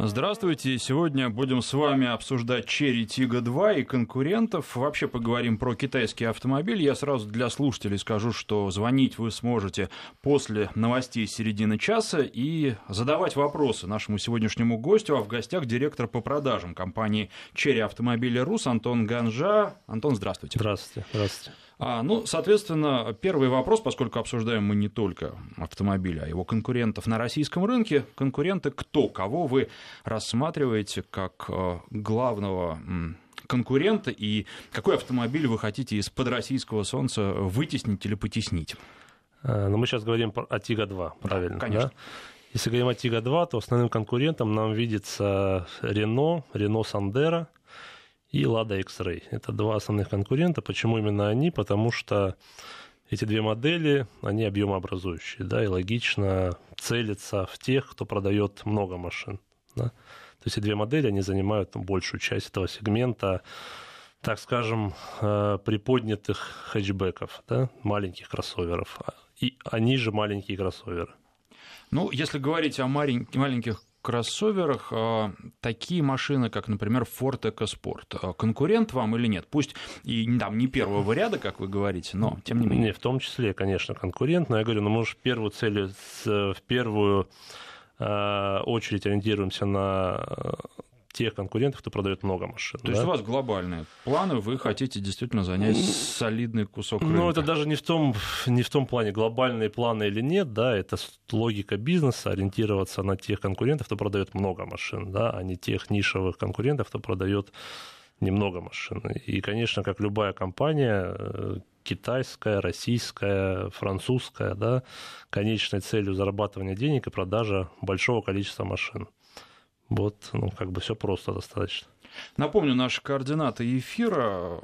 Здравствуйте. Сегодня будем с вами обсуждать Cherry Tiggo 2 и конкурентов. Вообще поговорим про китайский автомобиль. Я сразу для слушателей скажу, что звонить вы сможете после новостей середины часа и задавать вопросы нашему сегодняшнему гостю, а в гостях директор по продажам компании Cherry Автомобили Рус Антон Ганжа. Антон, здравствуйте. Здравствуйте. Здравствуйте. А, ну, соответственно, первый вопрос, поскольку обсуждаем мы не только автомобили, а его конкурентов на российском рынке. Конкуренты кто? Кого вы рассматриваете как э, главного конкурента и какой автомобиль вы хотите из-под российского солнца вытеснить или потеснить? Э, ну, мы сейчас говорим о Тига-2, правильно? Да, конечно. Да? Если говорим о Тига-2, то основным конкурентом нам видится Рено, Рено Сандера – и Lada X-Ray. Это два основных конкурента. Почему именно они? Потому что эти две модели, они объемообразующие, да, и логично целиться в тех, кто продает много машин. Да? То есть эти две модели, они занимают большую часть этого сегмента, так скажем, э, приподнятых хэтчбеков, да, маленьких кроссоверов. И они же маленькие кроссоверы. Ну, если говорить о маленьких кроссоверах а, такие машины, как, например, Ford EcoSport, а, конкурент вам или нет? Пусть и там не первого ряда, как вы говорите, но тем не менее. Не, в том числе, конечно, конкурент, но я говорю, ну, мы же в первую цель, в первую а, очередь ориентируемся на тех конкурентов, кто продает много машин. То да? есть у вас глобальные планы, вы хотите действительно занять солидный кусок рынка? Ну, это даже не в том, не в том плане, глобальные планы или нет, да, это логика бизнеса, ориентироваться на тех конкурентов, кто продает много машин, да, а не тех нишевых конкурентов, кто продает немного машин. И, конечно, как любая компания, э, китайская, российская, французская, да, конечной целью зарабатывания денег и продажа большого количества машин. Вот, ну, как бы все просто достаточно. Напомню, наши координаты эфира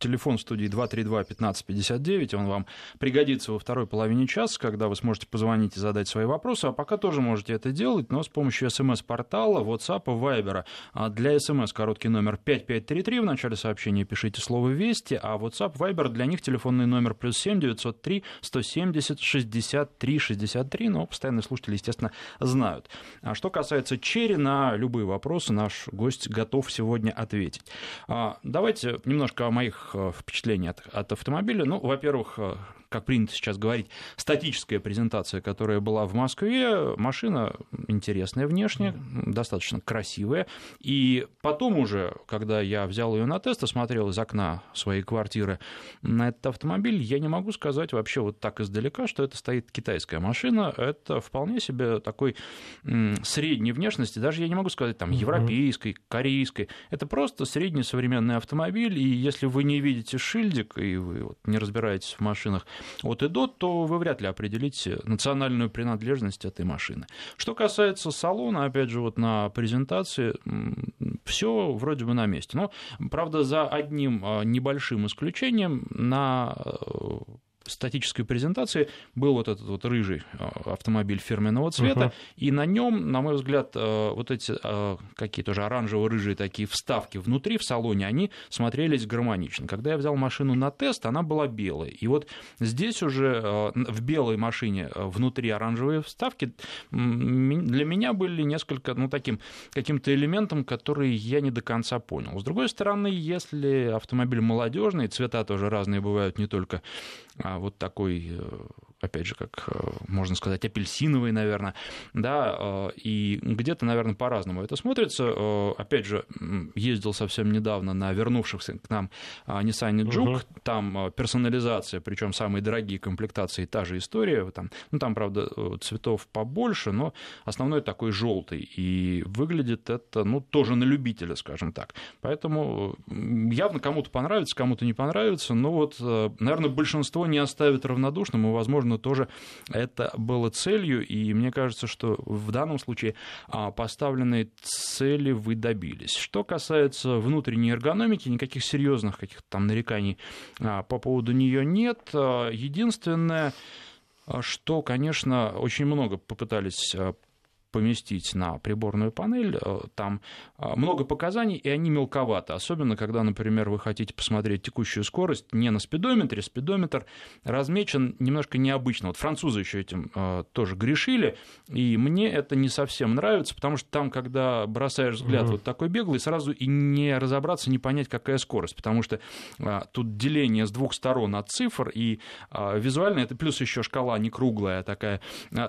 телефон студии 232-1559, он вам пригодится во второй половине часа, когда вы сможете позвонить и задать свои вопросы, а пока тоже можете это делать, но с помощью смс-портала, WhatsApp и Viber. А для смс короткий номер 5533, в начале сообщения пишите слово «Вести», а WhatsApp, Viber для них телефонный номер плюс 7 903 170 63 63, но постоянные слушатели, естественно, знают. А что касается Черри, на любые вопросы наш гость готов сегодня ответить. А, давайте немножко о моих Э, впечатлений от, от автомобиля. Ну, во-первых, э, как принято сейчас говорить, статическая презентация, которая была в Москве. Машина интересная внешне, достаточно красивая. И потом уже, когда я взял ее на тест, осмотрел из окна своей квартиры на этот автомобиль, я не могу сказать вообще вот так издалека, что это стоит китайская машина. Это вполне себе такой средней внешности, даже я не могу сказать там европейской, корейской. Это просто средний современный автомобиль, и если вы не видите шильдик, и вы вот не разбираетесь в машинах, от и до, то вы вряд ли определите национальную принадлежность этой машины. Что касается салона, опять же, вот на презентации все вроде бы на месте. Но, правда, за одним а, небольшим исключением на э, статической презентации был вот этот вот рыжий а, автомобиль фирменного цвета, uh-huh. и на нем, на мой взгляд, а, вот эти а, какие тоже оранжево-рыжие такие вставки внутри в салоне, они смотрелись гармонично. Когда я взял машину на тест, она была белая. И вот здесь уже в белой машине внутри оранжевые вставки для меня были несколько, ну, таким каким-то элементом, который я не до конца понял. С другой стороны, если автомобиль молодежный, цвета тоже разные бывают, не только вот такой э, опять же, как э, можно сказать, апельсиновый, наверное, да, э, и где-то, наверное, по-разному это смотрится. Э, опять же, ездил совсем недавно на вернувшихся к нам Nissan Juke, угу. там персонализация, причем самые дорогие комплектации, та же история, там, ну, там, правда, цветов побольше, но основной такой желтый, и выглядит это, ну, тоже на любителя, скажем так. Поэтому явно кому-то понравится, кому-то не понравится, но вот, наверное, большинство не оставит равнодушным, и, возможно, возможно, тоже это было целью, и мне кажется, что в данном случае а, поставленные цели вы добились. Что касается внутренней эргономики, никаких серьезных каких-то там нареканий а, по поводу нее нет. А, единственное, что, конечно, очень много попытались поместить на приборную панель. Э, там э, много показаний, и они мелковаты. Особенно, когда, например, вы хотите посмотреть текущую скорость не на спидометре. Спидометр размечен немножко необычно. Вот французы еще этим э, тоже грешили, и мне это не совсем нравится, потому что там, когда бросаешь взгляд угу. вот такой беглый, сразу и не разобраться, не понять, какая скорость, потому что тут деление с двух сторон от цифр, и визуально это плюс еще шкала не круглая, а такая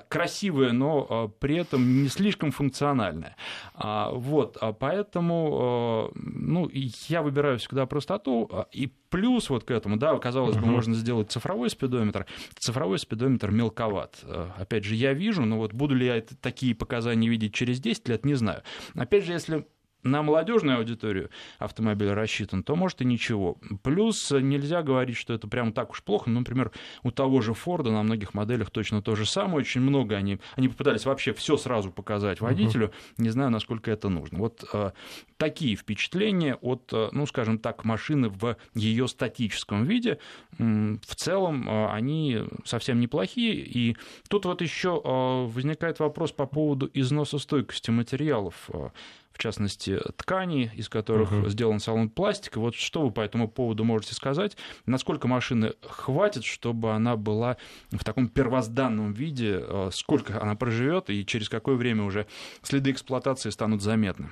красивая, но при этом не слишком функциональная. А, вот, а поэтому ну, я выбираю всегда простоту, и плюс вот к этому, да, казалось бы, можно сделать цифровой спидометр. Цифровой спидометр мелковат. Опять же, я вижу, но вот буду ли я такие показания видеть через 10 лет, не знаю. Опять же, если на молодежную аудиторию автомобиль рассчитан, то может и ничего. Плюс нельзя говорить, что это прям так уж плохо. Ну, например, у того же Форда на многих моделях точно то же самое. Очень много они, они попытались вообще все сразу показать водителю. Не знаю, насколько это нужно. Вот э, такие впечатления от, э, ну, скажем так, машины в ее статическом виде. В целом э, они совсем неплохие. И тут вот еще э, возникает вопрос по поводу износостойкости материалов в частности, ткани, из которых uh-huh. сделан салон пластика. Вот что вы по этому поводу можете сказать? Насколько машины хватит, чтобы она была в таком первозданном виде? Э, сколько она проживет и через какое время уже следы эксплуатации станут заметны?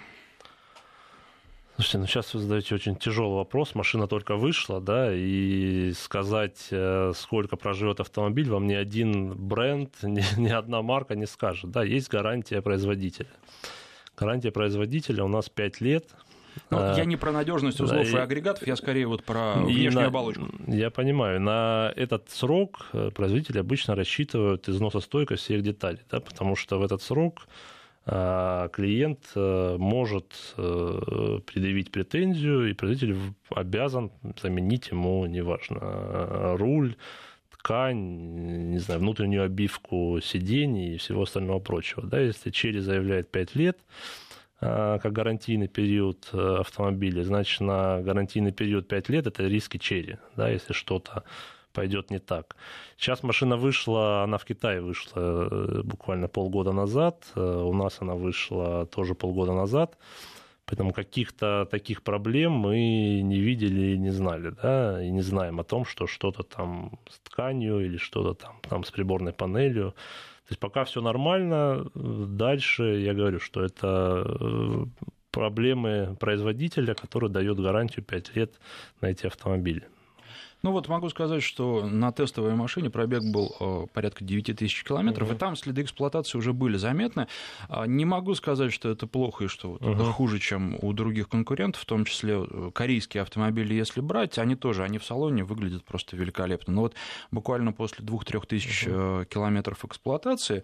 Слушайте, ну сейчас вы задаете очень тяжелый вопрос. Машина только вышла, да, и сказать, э, сколько проживет автомобиль, вам ни один бренд, ни, ни одна марка не скажет. Да, есть гарантия производителя. Гарантия производителя у нас 5 лет. Ну, а, я не про надежность узлов да, и агрегатов, я скорее вот про внешнюю на, оболочку. Я понимаю. На этот срок э, производители обычно рассчитывают износостойкость всех деталей, да, потому что в этот срок а, клиент э, может э, предъявить претензию, и производитель обязан заменить ему, неважно, руль, ткань, не знаю, внутреннюю обивку сидений и всего остального прочего. Да, если Черри заявляет 5 лет, а, как гарантийный период э, автомобиля, значит, на гарантийный период 5 лет это риски Черри, да, если что-то пойдет не так. Сейчас машина вышла, она в Китае вышла э, буквально полгода назад, э, у нас она вышла тоже полгода назад. Поэтому каких-то таких проблем мы не видели и не знали, да, и не знаем о том, что что-то там с тканью или что-то там, там с приборной панелью. То есть пока все нормально, дальше я говорю, что это э, проблемы производителя, который дает гарантию 5 лет на эти автомобили. Ну вот могу сказать, что на тестовой машине пробег был э, порядка 9 тысяч километров, uh-huh. и там следы эксплуатации уже были заметны. А, не могу сказать, что это плохо и что вот uh-huh. это хуже, чем у других конкурентов, в том числе э, корейские автомобили, если брать, они тоже, они в салоне выглядят просто великолепно. Но вот буквально после 2-3 тысяч uh-huh. километров эксплуатации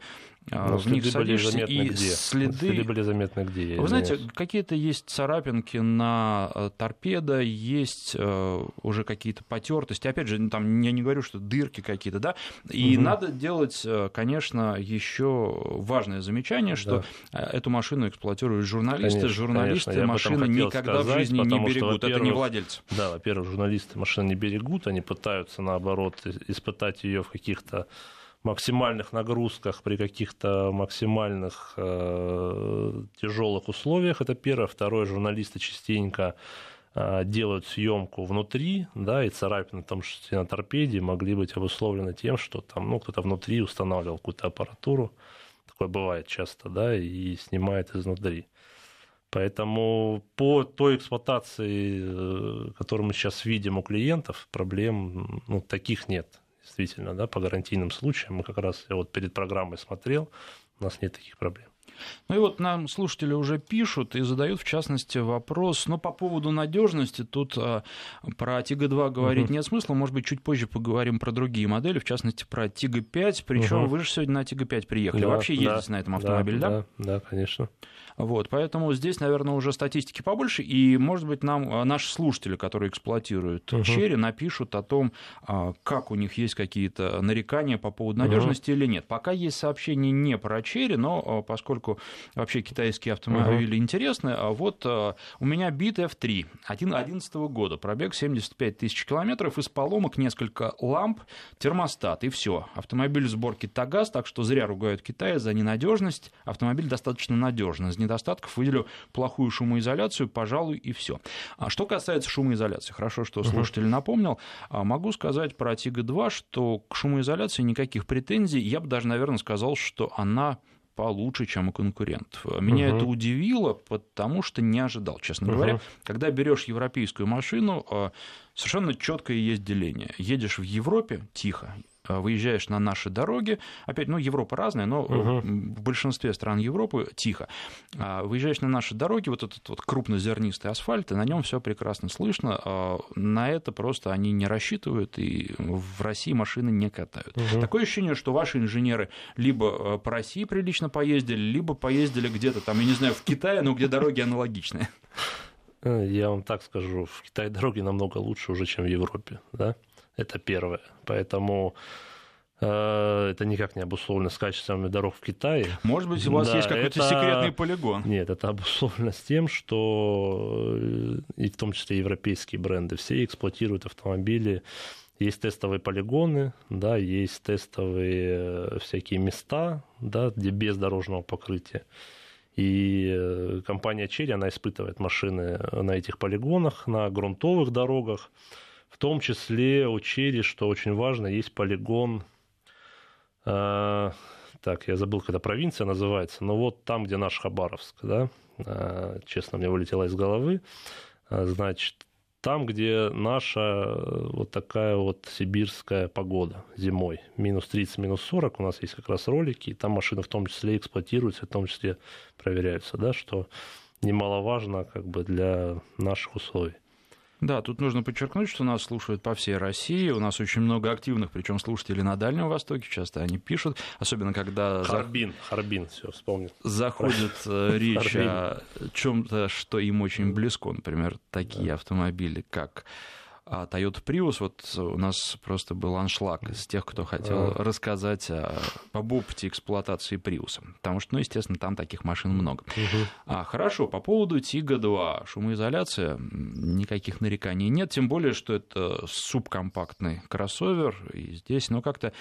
Но в них садишься, и где? следы... Следы были заметны где? Вы знаете, какие-то есть царапинки на торпедо, есть уже какие-то потертости. Опять же, там я не говорю, что дырки какие-то, да. И угу. надо делать, э, конечно, еще важное замечание, что да. Э, эту машину эксплуатируют журналисты. Конечно, Журналисты конечно. машины никогда сказать, в жизни не берегут. Что, Это не владельцы. Да, во-первых, журналисты машины не берегут, они пытаются, наоборот, испытать ее в каких-то максимальных нагрузках, при каких-то максимальных э, тяжелых условиях. Это первое. Второе, журналисты частенько а, делают съемку внутри, да, и царапины там на торпеде могли быть обусловлены тем, что там, ну, кто-то внутри устанавливал какую-то аппаратуру, такое бывает часто, да, и снимает изнутри. Поэтому по той эксплуатации, э, которую мы сейчас видим у клиентов, проблем ну, таких нет, действительно, да, по гарантийным случаям. Мы как раз, я вот перед программой смотрел, у нас нет таких проблем. Ну и вот нам слушатели уже пишут и задают, в частности, вопрос, ну, по поводу надежности, тут а, про Тига-2 говорить угу. нет смысла, может быть, чуть позже поговорим про другие модели, в частности, про Тига-5, причем угу. вы же сегодня на Тига-5 приехали, да, вообще ездите да, на этом автомобиле, да? Да, да, конечно. Вот, поэтому здесь, наверное, уже статистики побольше, и, может быть, нам а, наши слушатели, которые эксплуатируют угу. Черри, напишут о том, а, как у них есть какие-то нарекания по поводу надежности угу. или нет. Пока есть сообщения не про Черри, но поскольку поскольку вообще китайские автомобили uh-huh. интересны. А вот у меня бит F3 2011 года, пробег 75 тысяч километров, из поломок несколько ламп, термостат, и все. Автомобиль сборки Тагаз, так что зря ругают Китай за ненадежность. Автомобиль достаточно надежный. Из недостатков выделю плохую шумоизоляцию, пожалуй, и все. А что касается шумоизоляции, хорошо, что слушатель напомнил, а могу сказать про Тига-2, что к шумоизоляции никаких претензий. Я бы даже, наверное, сказал, что она получше, чем у конкурентов. Меня uh-huh. это удивило, потому что не ожидал, честно uh-huh. говоря. Когда берешь европейскую машину, а, совершенно четкое есть деление. Едешь в Европе тихо, выезжаешь на наши дороги, опять, ну, Европа разная, но угу. в большинстве стран Европы тихо. А, выезжаешь на наши дороги, вот этот вот крупнозернистый асфальт, и на нем все прекрасно слышно. А, на это просто они не рассчитывают, и в России машины не катают. Угу. Такое ощущение, что ваши инженеры либо э, по России прилично поездили, либо поездили где-то там, я не знаю, в Китае, но где дороги аналогичные. Э, я вам так скажу, в Китае дороги намного лучше уже, чем в Европе, да? Это первое. Поэтому э, это никак не обусловлено с качеством дорог в Китае. Может быть, у вас да, есть какой-то это... секретный полигон? Нет, это обусловлено с тем, что э, и в том числе европейские бренды все эксплуатируют автомобили. Есть тестовые полигоны, да, есть тестовые э, всякие места, да, где без дорожного покрытия. И компания Черри, она испытывает машины на этих полигонах, на грунтовых дорогах. В том числе учили, что очень важно, есть полигон, э, так, я забыл, когда провинция называется, но вот там, где наш Хабаровск, да, э, честно, мне вылетело из головы, э, значит, там, где наша вот такая вот сибирская погода зимой, минус 30, минус 40, у нас есть как раз ролики, и там машины в том числе эксплуатируются, в том числе проверяются, да, что немаловажно как бы для наших условий. Да, тут нужно подчеркнуть, что нас слушают по всей России. У нас очень много активных, причем слушателей на Дальнем Востоке. Часто они пишут, особенно когда... Харбин, за... Харбин, все, вспомнил. Заходит э, речь о чем-то, что им очень близко. Например, такие автомобили, как а Toyota Prius, вот у нас просто был аншлаг из тех, кто хотел а. рассказать о, об опыте эксплуатации Prius. Потому что, ну, естественно, там таких машин много. Угу. А, хорошо, по поводу Тига-2. Шумоизоляция, никаких нареканий нет, тем более, что это субкомпактный кроссовер. И здесь, ну, как-то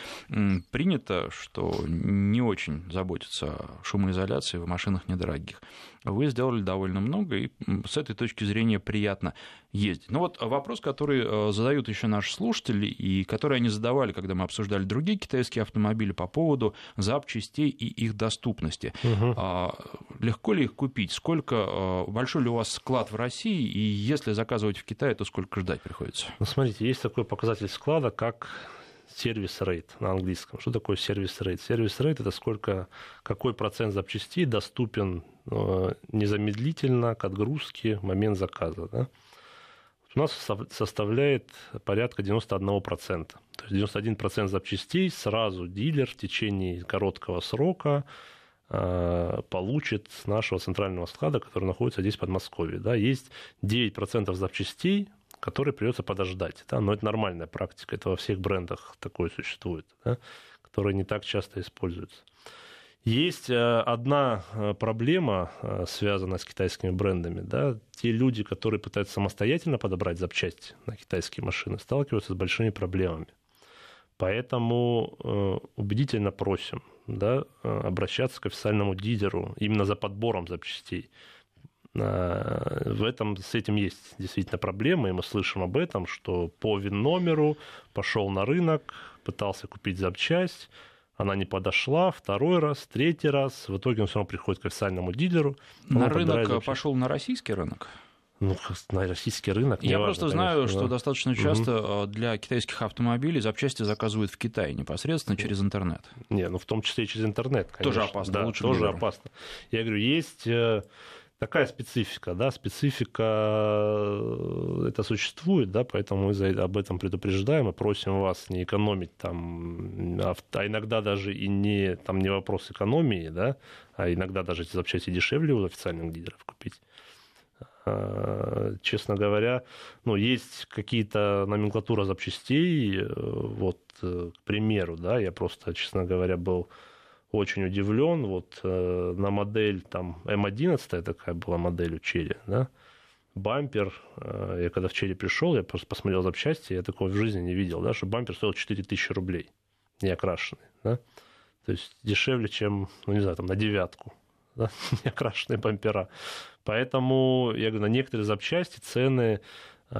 принято, что не очень заботятся о шумоизоляции в машинах недорогих вы сделали довольно много, и с этой точки зрения приятно ездить. Ну вот вопрос, который э, задают еще наши слушатели, и который они задавали, когда мы обсуждали другие китайские автомобили по поводу запчастей и их доступности. Угу. Легко ли их купить? Сколько, э, большой ли у вас склад в России, и если заказывать в Китае, то сколько ждать приходится? Ну, смотрите, есть такой показатель склада, как сервис рейт на английском. Что такое сервис рейт? Сервис рейт это сколько, какой процент запчастей доступен э, незамедлительно к отгрузке в момент заказа. Да? У нас составляет порядка 91%. То есть 91% запчастей сразу дилер в течение короткого срока э, получит с нашего центрального склада, который находится здесь в Подмосковье. Да, есть 9% запчастей, который придется подождать. Да? Но это нормальная практика, это во всех брендах такое существует, да? которое не так часто используется. Есть э, одна э, проблема, э, связанная с китайскими брендами. Да? Те люди, которые пытаются самостоятельно подобрать запчасти на китайские машины, сталкиваются с большими проблемами. Поэтому убедительно просим да, обращаться к официальному дилеру именно за подбором запчастей. А, в этом, с этим есть действительно проблема, и мы слышим об этом, что по ВИН-номеру пошел на рынок, пытался купить запчасть, она не подошла, второй раз, третий раз, в итоге он все равно приходит к официальному дилеру. На рынок пошел на российский рынок? Ну, на российский рынок. Я важно, просто знаю, конечно, что да. достаточно часто угу. для китайских автомобилей запчасти заказывают в Китае непосредственно через интернет. Не, ну в том числе и через интернет. Конечно. Тоже опасно. Да, лучше тоже опасно. Я говорю, есть э, такая специфика, да, специфика э, это существует, да, поэтому мы об этом предупреждаем и просим вас не экономить там, а, а иногда даже и не, там не вопрос экономии, да, а иногда даже эти запчасти дешевле у официальных дилеров купить. А, честно говоря, ну, есть какие-то номенклатура запчастей, э, вот, э, к примеру, да, я просто, честно говоря, был очень удивлен. Вот э, на модель там М11 такая была модель у Черри, да, бампер, э, я когда в Черри пришел, я просто посмотрел запчасти, я такого в жизни не видел, да, что бампер стоил 4000 рублей, не окрашенный, да, то есть дешевле, чем, ну не знаю, там на девятку, да, не окрашенные бампера. Поэтому, я говорю, на некоторые запчасти цены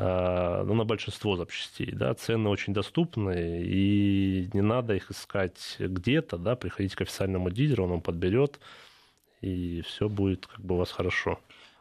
ну, на большинство запчастей, да, цены очень доступны, и не надо их искать где-то, да, приходите к официальному дилеру, он вам подберет, и все будет как бы у вас хорошо.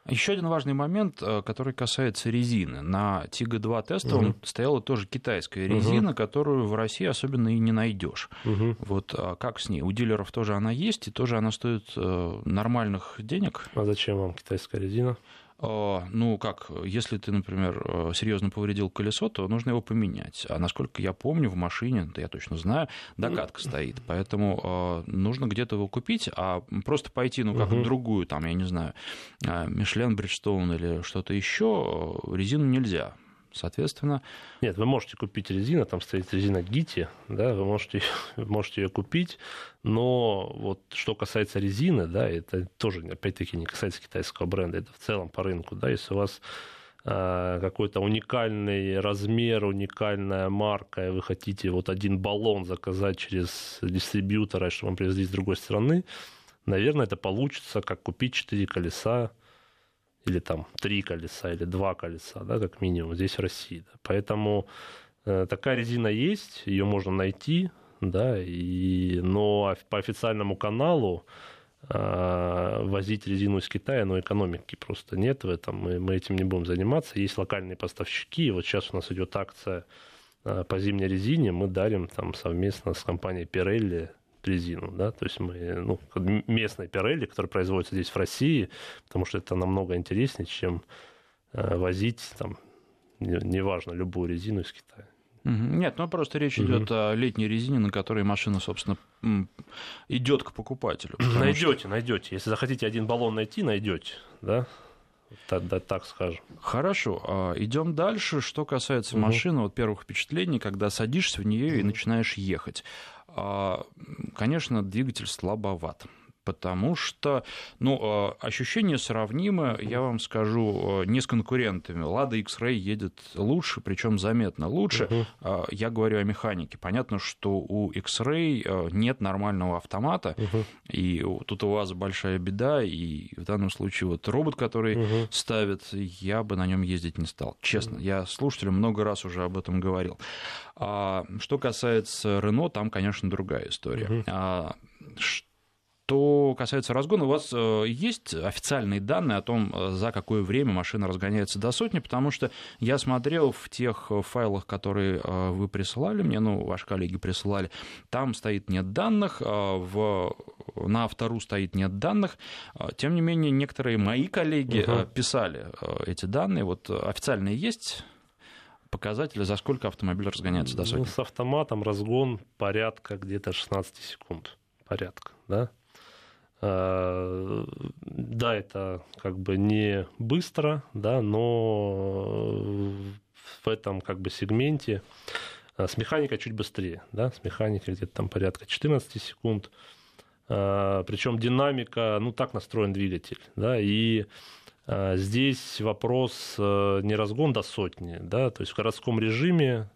Еще один важный момент, э, который касается резины. На Тига 2 тестовом угу. стояла тоже китайская резина, угу. которую в России особенно и не найдешь. Угу. Вот а как с ней? У дилеров тоже она есть, и тоже она стоит э, нормальных денег. А зачем вам китайская резина? А, ну, как, если ты, например, э, серьезно повредил колесо, то нужно его поменять. А насколько я помню, в машине, да я точно знаю, докатка стоит. Поэтому а, нужно где-то его купить, а просто пойти, ну, как угу. другую, там, я не знаю, Мишлен, Бриджстоун или что-то еще, резину нельзя. Соответственно... Нет, вы можете купить резину, там стоит резина Гити, да, вы можете, можете ее купить, но вот что касается резины, да, это тоже, опять-таки, не касается китайского бренда, это в целом по рынку, да, если у вас а, какой-то уникальный размер, уникальная марка, и вы хотите вот один баллон заказать через дистрибьютора, чтобы вам привезли с другой страны, наверное, это получится, как купить четыре колеса или там три колеса, или два колеса, да, как минимум, здесь в России. Да. Поэтому э, такая резина есть, ее можно найти, да, и, но по официальному каналу э, возить резину из Китая, но экономики просто нет в этом, мы, мы этим не будем заниматься. Есть локальные поставщики, вот сейчас у нас идет акция э, по зимней резине, мы дарим там совместно с компанией Pirelli резину, да, то есть мы, ну, местной Pirelli, которая производится здесь в России, потому что это намного интереснее, чем э, возить там, неважно, любую резину из Китая. Нет, ну просто речь угу. идет о летней резине, на которой машина, собственно, идет к покупателю. Найдете, что... найдете. Если захотите один баллон найти, найдете, да? Так, да, так скажем. Хорошо, а, идем дальше. Что касается угу. машины, вот первых впечатлений, когда садишься в нее угу. и начинаешь ехать. А, конечно, двигатель слабоват потому что ну, а, ощущение сравнимы, я вам скажу, а, не с конкурентами. Лада X-Ray едет лучше, причем заметно лучше. Uh-huh. Я говорю о механике. Понятно, что у X-Ray нет нормального автомата, uh-huh. и тут у вас большая беда, и в данном случае вот робот, который uh-huh. ставит, я бы на нем ездить не стал. Честно, я слушателям много раз уже об этом говорил. А что касается Рено, там, конечно, другая история. Uh-huh. А, что касается разгона, у вас э, есть официальные данные о том, э, за какое время машина разгоняется до сотни, потому что я смотрел в тех файлах, которые э, вы присылали мне, ну, ваши коллеги присылали, там стоит нет данных, в, на вторую стоит нет данных. Тем не менее, некоторые мои коллеги угу. писали эти данные. Вот официальные есть показатели, за сколько автомобиль разгоняется до сотни? Ну, с автоматом разгон порядка где-то 16 секунд. Порядка, да? Э, да, это как бы не быстро, да, но в этом как бы сегменте э, с механикой чуть быстрее, да, с механикой где-то там порядка 14 секунд. Э, Причем динамика, ну так настроен двигатель, да, и здесь вопрос не разгон до сотни, да, то есть в городском режиме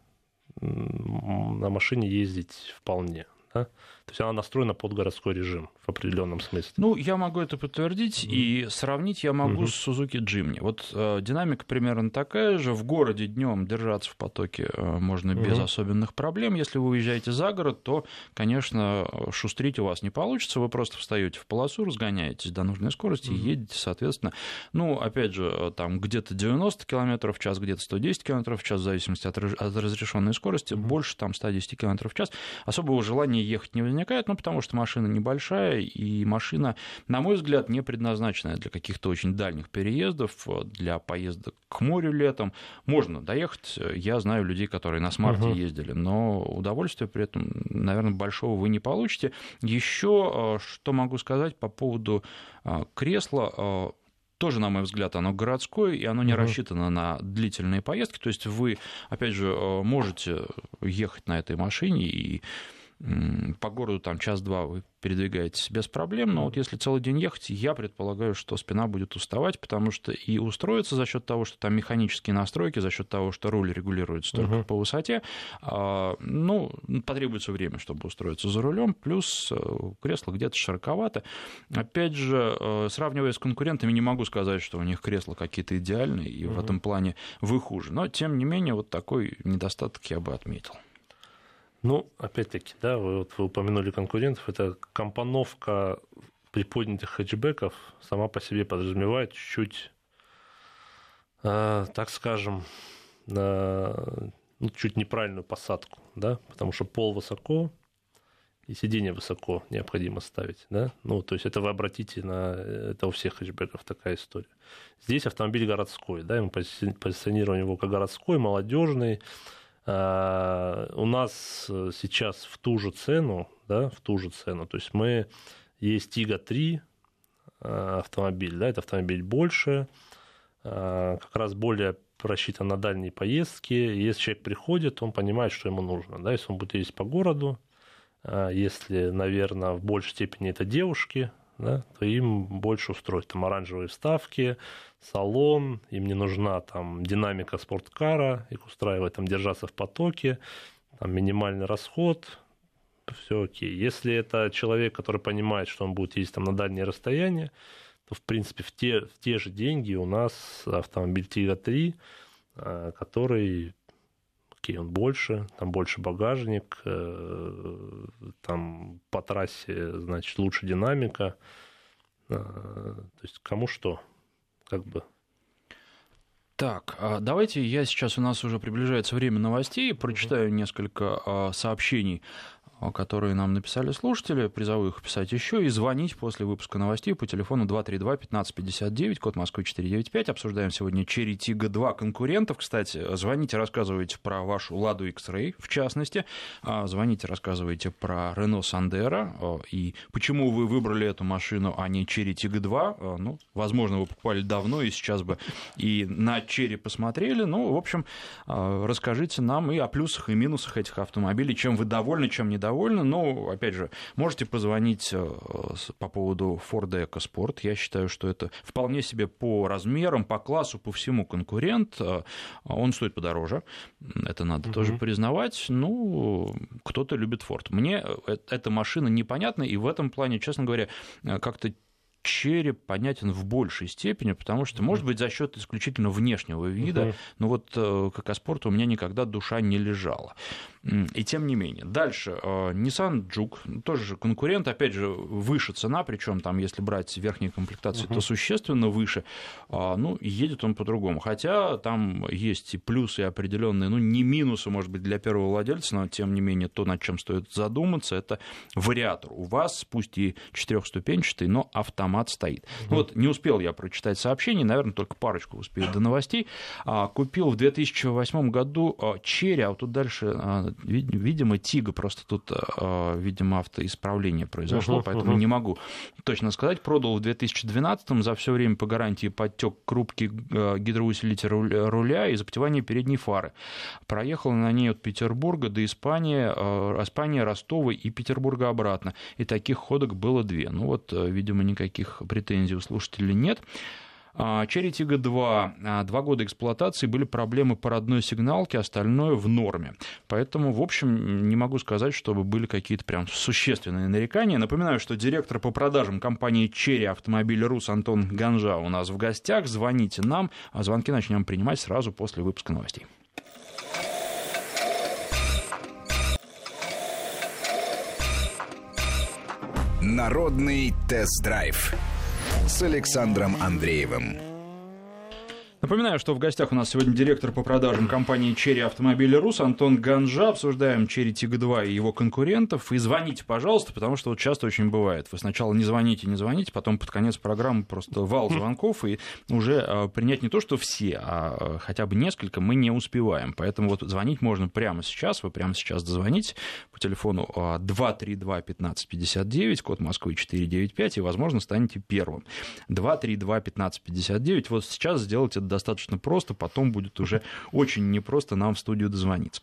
на машине ездить вполне, да? То есть она настроена под городской режим в определенном смысле. Ну, я могу это подтвердить, mm и сравнить я могу mm с Suzuki Jimny. Вот э, динамика примерно такая же. В городе днем держаться в потоке э, можно mm без особенных проблем. Если вы уезжаете за город, то, конечно, шустрить у вас не получится. Вы просто встаете в полосу, разгоняетесь до нужной скорости mm и едете, соответственно, ну, опять же, э, там где-то 90 км в час, где-то 110 км в час, в зависимости от, от разрешенной скорости, mm больше там 110 км в час. Особого желания ехать не возникает, ну, потому что машина небольшая, и машина, на мой взгляд, не предназначенная для каких-то очень дальних переездов, для поездок к морю летом. Можно доехать, я знаю людей, которые на смарте угу. ездили, но удовольствия при этом, наверное, большого вы не получите. Еще что могу сказать по поводу кресла, тоже, на мой взгляд, оно городское, и оно не угу. рассчитано на длительные поездки. То есть вы, опять же, можете ехать на этой машине и по городу там час-два вы передвигаетесь без проблем, но вот если целый день ехать, я предполагаю, что спина будет уставать, потому что и устроиться за счет того, что там механические настройки, за счет того, что руль регулируется только угу. по высоте, а, ну, потребуется время, чтобы устроиться за рулем, плюс э, кресло где-то широковато. Опять же, э, сравнивая с конкурентами, не могу сказать, что у них кресла какие-то идеальные, и угу. в этом плане вы хуже. Но, тем не менее, вот такой недостаток я бы отметил. Ну, опять-таки, да, вы, вот вы упомянули конкурентов, это компоновка приподнятых хэтчбеков сама по себе подразумевает чуть-чуть, э, так скажем, э, ну, чуть неправильную посадку, да, потому что пол высоко, и сиденье высоко необходимо ставить, да, ну, то есть это вы обратите на, это у всех хэтчбеков такая история. Здесь автомобиль городской, да, мы позиционируем его как городской, молодежный, а, у нас э, сейчас в ту же цену, да, в ту же цену, то есть мы, есть Тига 3 а, автомобиль, да, это автомобиль больше, а, как раз более рассчитан на дальние поездки. Если человек приходит, он понимает, что ему нужно. Да? Если он будет ездить по городу, если, наверное, в большей степени это девушки, да, то им больше устроить там оранжевые вставки, салон, им не нужна там динамика спорткара, их устраивает там держаться в потоке, там минимальный расход, все окей. Если это человек, который понимает, что он будет ездить там на дальние расстояния, то, в принципе, в те, в те же деньги у нас автомобиль Тига 3, а, который, окей, он больше, там больше багажник, э, там по трассе, значит, лучше динамика. А, то есть кому что как бы. Так, а давайте я сейчас, у нас уже приближается время новостей, прочитаю несколько а, сообщений которые нам написали слушатели, призову их писать еще и звонить после выпуска новостей по телефону 232-1559, код Москвы 495. Обсуждаем сегодня Cherry Tiggo 2 конкурентов. Кстати, звоните, рассказывайте про вашу Ладу X-Ray, в частности. А, звоните, рассказывайте про Renault Sandero и почему вы выбрали эту машину, а не Cherry Tiggo 2. А, ну, возможно, вы покупали давно и сейчас бы и на Cherry посмотрели. Ну, в общем, а, расскажите нам и о плюсах и минусах этих автомобилей, чем вы довольны, чем недовольны довольны. Но, опять же, можете позвонить э, по поводу Ford EcoSport. Я считаю, что это вполне себе по размерам, по классу, по всему конкурент. Э, он стоит подороже, это надо угу. тоже признавать. Ну, кто-то любит Ford. Мне э, эта машина непонятна, и в этом плане, честно говоря, как-то череп понятен в большей степени, потому что, может быть, за счет исключительно внешнего вида, uh но вот как о спорту у меня никогда душа не лежала. И тем не менее. Дальше. Э, Nissan Juke, тоже конкурент, опять же, выше цена, причем там, если брать верхние комплектации, uh-huh. то существенно выше. А, ну, едет он по-другому. Хотя там есть и плюсы определенные, ну, не минусы, может быть, для первого владельца, но тем не менее то, над чем стоит задуматься, это вариатор. У вас, пусть и четырехступенчатый, но автомат стоит. Uh-huh. Вот не успел я прочитать сообщение, наверное, только парочку успею до новостей. А, купил в 2008 году Черри, а вот тут дальше видимо, Тига, просто тут, э, видимо, автоисправление произошло, uh-huh, поэтому uh-huh. не могу точно сказать. Продал в 2012-м, за все время по гарантии подтек крупки э, гидроусилителя руля и запотевание передней фары. Проехал на ней от Петербурга до Испании, э, Испания, Ростова и Петербурга обратно. И таких ходок было две. Ну вот, видимо, никаких претензий у слушателей нет. Cherry Tiggo 2, два года эксплуатации, были проблемы по родной сигналке, остальное в норме. Поэтому, в общем, не могу сказать, чтобы были какие-то прям существенные нарекания. Напоминаю, что директор по продажам компании Cherry Автомобиль Рус Антон Ганжа у нас в гостях. Звоните нам, а звонки начнем принимать сразу после выпуска новостей. Народный тест-драйв с Александром Андреевым. Напоминаю, что в гостях у нас сегодня директор по продажам компании Черри Автомобили Рус Антон Ганжа. Обсуждаем Черри Тига 2 и его конкурентов. И звоните, пожалуйста, потому что вот часто очень бывает. Вы сначала не звоните, не звоните, потом под конец программы просто вал звонков, и уже а, принять не то, что все, а хотя бы несколько мы не успеваем. Поэтому вот звонить можно прямо сейчас. Вы прямо сейчас дозвоните по телефону 232-1559, а, код Москвы 495, и, возможно, станете первым. 232-1559. Вот сейчас сделайте это достаточно просто, потом будет уже очень непросто нам в студию дозвониться.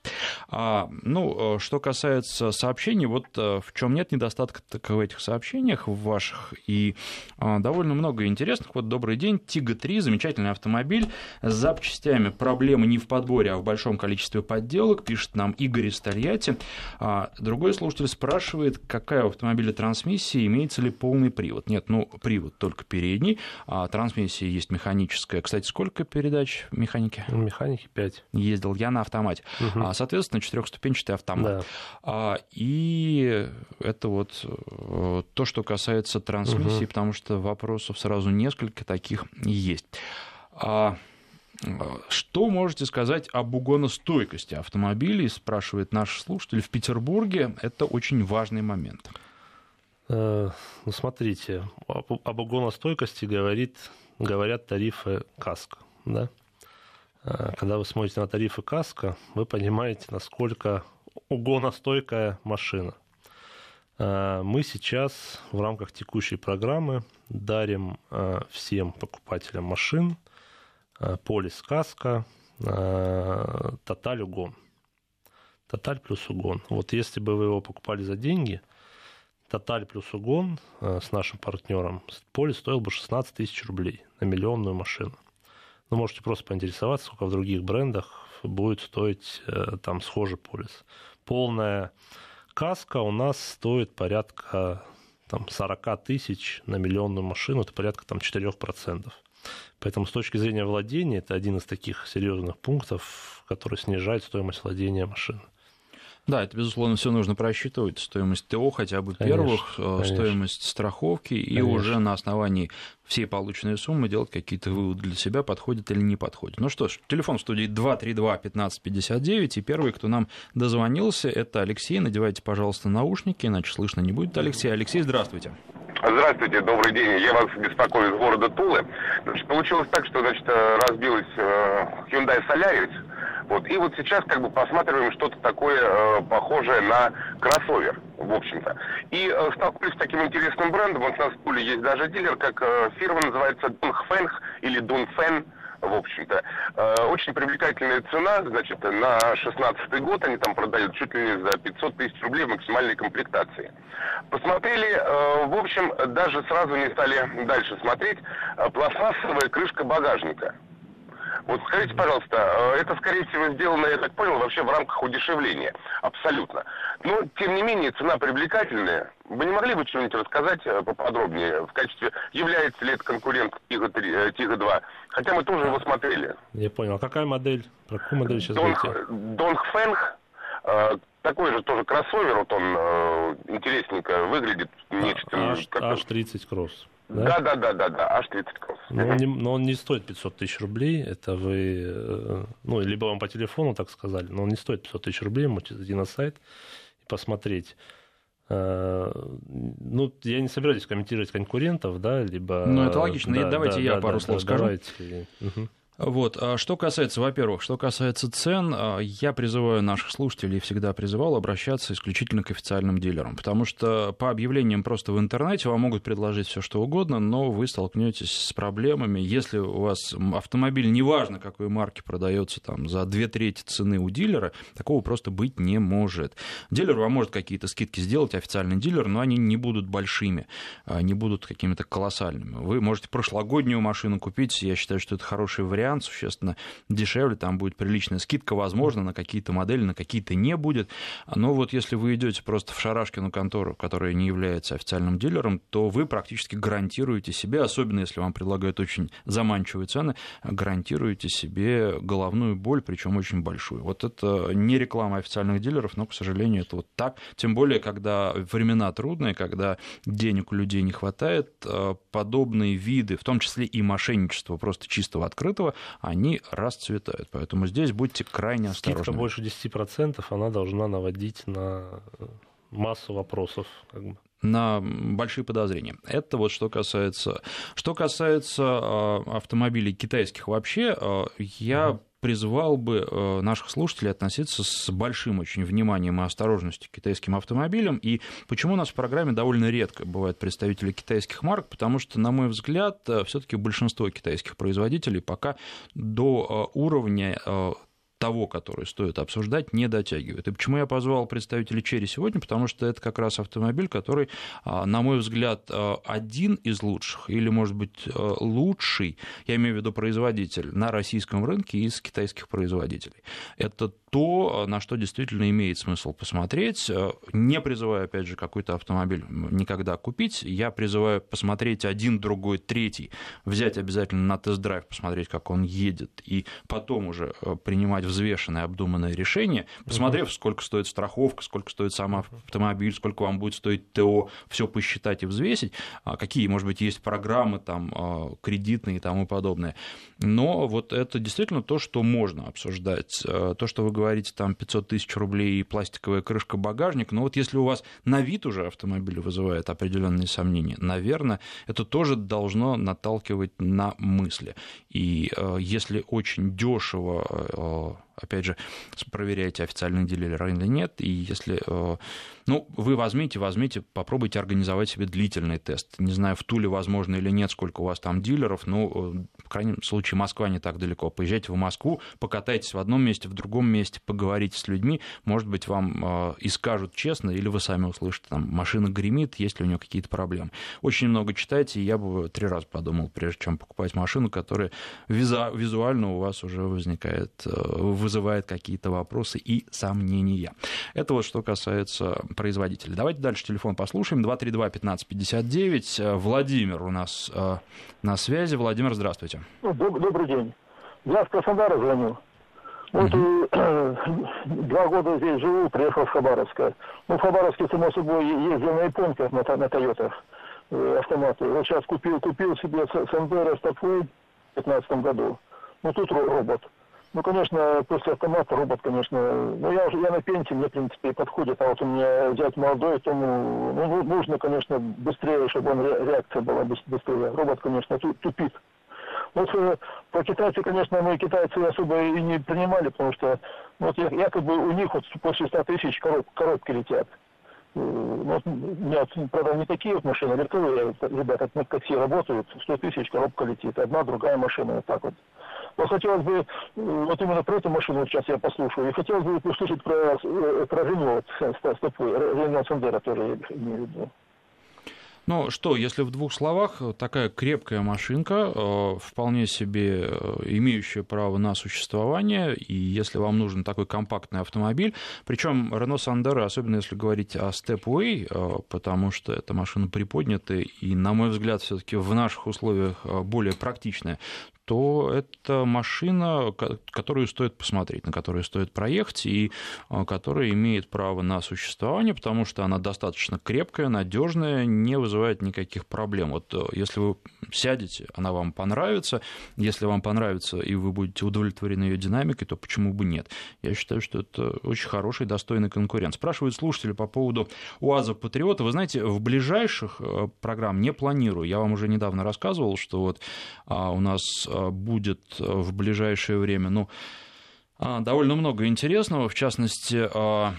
А, ну, что касается сообщений, вот в чем нет недостатка в этих сообщениях в ваших, и довольно много интересных. Вот добрый день, Тига-3, замечательный автомобиль с запчастями, проблемы не в подборе, а в большом количестве подделок, пишет нам Игорь из Тольятти. А другой слушатель спрашивает, какая у автомобиля трансмиссия, имеется ли полный привод. Нет, ну, привод только передний, а трансмиссия есть механическая. Кстати, сколько передач механики? Механики 5. Ездил я на автомате. Угу. Соответственно, четырехступенчатый автомат. Да. И это вот э, то, что касается трансмиссии, угу. потому что вопросов сразу несколько таких есть. Что можете сказать об угоностойкости автомобилей, спрашивает наш слушатель. В Петербурге это очень важный момент. Э, ну, смотрите, об, об угоностойкости говорит, говорят тарифы КАСКО. Да? Э, когда вы смотрите на тарифы КАСКО, вы понимаете, насколько угоностойкая машина. Э, мы сейчас в рамках текущей программы дарим всем покупателям машин – полис Каска, э, Тоталь Угон. Тоталь плюс Угон. Вот если бы вы его покупали за деньги, Тоталь плюс Угон с нашим партнером, полис стоил бы 16 тысяч рублей на миллионную машину. Ну, можете просто поинтересоваться, сколько в других брендах будет стоить там схожий полис. Полная каска у нас стоит порядка там, 40 тысяч на миллионную машину, это порядка там, 4%. Поэтому с точки зрения владения это один из таких серьезных пунктов, который снижает стоимость владения машины. Да, это, безусловно, все нужно просчитывать. Стоимость ТО хотя бы конечно, первых, э, конечно. стоимость страховки, конечно. и уже на основании всей полученной суммы делать какие-то выводы для себя, подходит или не подходит. Ну что ж, телефон в студии 232-1559, и первый, кто нам дозвонился, это Алексей. Надевайте, пожалуйста, наушники, иначе слышно не будет. Алексей, Алексей, здравствуйте. Здравствуйте, добрый день. Я вас беспокою из города Тулы. Значит, получилось так, что значит, э, разбилась э, Hyundai Solaris. Вот. И вот сейчас как бы посматриваем что-то такое э, похожее на кроссовер, в общем-то. И э, столкнулись с таким интересным брендом. Вот у нас в Туле есть даже дилер, как э, фирма называется Dongfeng или Dunfen в общем-то. Э, очень привлекательная цена, значит, на 16 год они там продают чуть ли не за 500 тысяч рублей в максимальной комплектации. Посмотрели, э, в общем, даже сразу не стали дальше смотреть, э, пластмассовая крышка багажника. Вот скажите, пожалуйста, э, это, скорее всего, сделано, я так понял, вообще в рамках удешевления. Абсолютно. Но, тем не менее, цена привлекательная. Вы не могли бы что-нибудь рассказать э, поподробнее в качестве, является ли это конкурент Тига-3, Тига-2? Хотя мы тоже его смотрели. Я понял. А какая модель? Про какую модель сейчас Донг? Донгфэнг. Э, такой же тоже кроссовер, вот он интересненько выглядит. Нечто, H, как H30 Cross. Да, да, да, да, да, аж 30 кросс. Но он, не, но он не стоит 500 тысяч рублей, это вы, э, ну, либо вам по телефону так сказали, но он не стоит 500 тысяч рублей, можете зайти на сайт и посмотреть. Э, ну, я не собираюсь комментировать конкурентов, да, либо... Ну, это логично. Да, давайте да, я да, пару да, слов да, скажу. Давайте. Угу. Вот, а что касается, во-первых, что касается цен, а, я призываю наших слушателей, всегда призывал обращаться исключительно к официальным дилерам, потому что по объявлениям просто в интернете вам могут предложить все что угодно, но вы столкнетесь с проблемами, если у вас автомобиль, неважно какой марки, продается там за две трети цены у дилера, такого просто быть не может. Дилер вам может какие-то скидки сделать, официальный дилер, но они не будут большими, а, не будут какими-то колоссальными. Вы можете прошлогоднюю машину купить, я считаю, что это хороший вариант, вариант существенно дешевле, там будет приличная скидка, возможно, на какие-то модели, на какие-то не будет. Но вот если вы идете просто в Шарашкину контору, которая не является официальным дилером, то вы практически гарантируете себе, особенно если вам предлагают очень заманчивые цены, гарантируете себе головную боль, причем очень большую. Вот это не реклама официальных дилеров, но, к сожалению, это вот так. Тем более, когда времена трудные, когда денег у людей не хватает, э, подобные виды, в том числе и мошенничество просто чистого открытого, они расцветают. Поэтому здесь будьте крайне осторожны. Скидка больше 10%, она должна наводить на массу вопросов. Как бы на большие подозрения. Это вот что касается. Что касается а, автомобилей китайских вообще, а, я призвал бы э, наших слушателей относиться с большим очень вниманием и осторожностью к китайским автомобилям. И почему у нас в программе довольно редко бывают представители китайских марок? Потому что, на мой взгляд, все-таки большинство китайских производителей пока до уровня того, который стоит обсуждать, не дотягивает. И почему я позвал представителей Черри сегодня? Потому что это как раз автомобиль, который, а, на мой взгляд, а, один из лучших, или, может быть, а, лучший, я имею в виду производитель, на российском рынке из китайских производителей. Это то, на что действительно имеет смысл посмотреть. Не призываю, опять же, какой-то автомобиль никогда купить. Я призываю посмотреть один, другой, третий, взять обязательно на тест-драйв, посмотреть, как он едет, и потом уже принимать взвешенное, обдуманное решение, посмотрев, сколько стоит страховка, сколько стоит сам автомобиль, сколько вам будет стоить ТО, все посчитать и взвесить, а какие, может быть, есть программы там кредитные и тому подобное. Но вот это действительно то, что можно обсуждать. То, что вы говорите, там 500 тысяч рублей и пластиковая крышка багажник, но вот если у вас на вид уже автомобиль вызывает определенные сомнения, наверное, это тоже должно наталкивать на мысли. И если очень дешево опять же, проверяете, официальный дилер или нет, и если э, ну, вы возьмите, возьмите, попробуйте организовать себе длительный тест. Не знаю, в Туле возможно или нет, сколько у вас там дилеров, но, в э, крайнем случае, Москва не так далеко. Поезжайте в Москву, покатайтесь в одном месте, в другом месте, поговорите с людьми, может быть, вам э, и скажут честно, или вы сами услышите, там, машина гремит, есть ли у нее какие-то проблемы. Очень много читайте, и я бы три раза подумал, прежде чем покупать машину, которая визуально у вас уже возникает, э, вызывает какие-то вопросы и сомнения. Это вот что касается производителей. Давайте дальше телефон послушаем. 232-1559. Владимир у нас э, на связи. Владимир, здравствуйте. Ну, добрый день. Я с Краснодара звоню. Вот угу. два года здесь живу, приехал в Хабаровска. Ну, в Хабаровске, само собой, ездил на японках, на, на Тойотах э, автоматы. Вот сейчас купил, купил себе Сандера Стопвей в 2015 году. Ну, тут робот. Ну, конечно, после автомата робот, конечно, ну, я уже, я на пенсии, мне, в принципе, подходит, а вот у меня взять молодой, тому, ну, ну нужно, конечно, быстрее, чтобы он реакция была быстрее. Робот, конечно, тупит. Вот э, по китайцы, конечно, мы китайцы особо и не принимали, потому что ну, вот якобы у них вот после 100 тысяч короб, коробки летят. Э, ну, нет, правда, не такие вот машины, легковые ребята на такси работают, 100 тысяч коробка летит, одна, другая машина, вот так вот. Но хотелось бы, э, вот именно про эту машину сейчас я послушаю, и хотелось бы услышать про, э, про Рено, вот, стопы, Рено Сандера тоже я имею в виду. Ну что, если в двух словах, такая крепкая машинка, э, вполне себе имеющая право на существование, и если вам нужен такой компактный автомобиль, причем Renault Sandero, особенно если говорить о Stepway, потому что эта машина приподнятая и, на мой взгляд, все-таки в наших условиях более практичная, то это машина, которую стоит посмотреть, на которую стоит проехать, и а, которая имеет право на существование, потому что она достаточно крепкая, надежная, не вызывает никаких проблем. Вот э, если вы сядете, она вам понравится, если вам понравится и вы будете удовлетворены ее динамикой, то почему бы нет? Я считаю, что это очень хороший, достойный конкурент. Спрашивают слушатели по поводу УАЗа Патриота. Вы знаете, в ближайших э, программ не планирую. Я вам уже недавно рассказывал, что вот а, у нас будет э, в ближайшее время. Ну, а, довольно много интересного, в частности, а,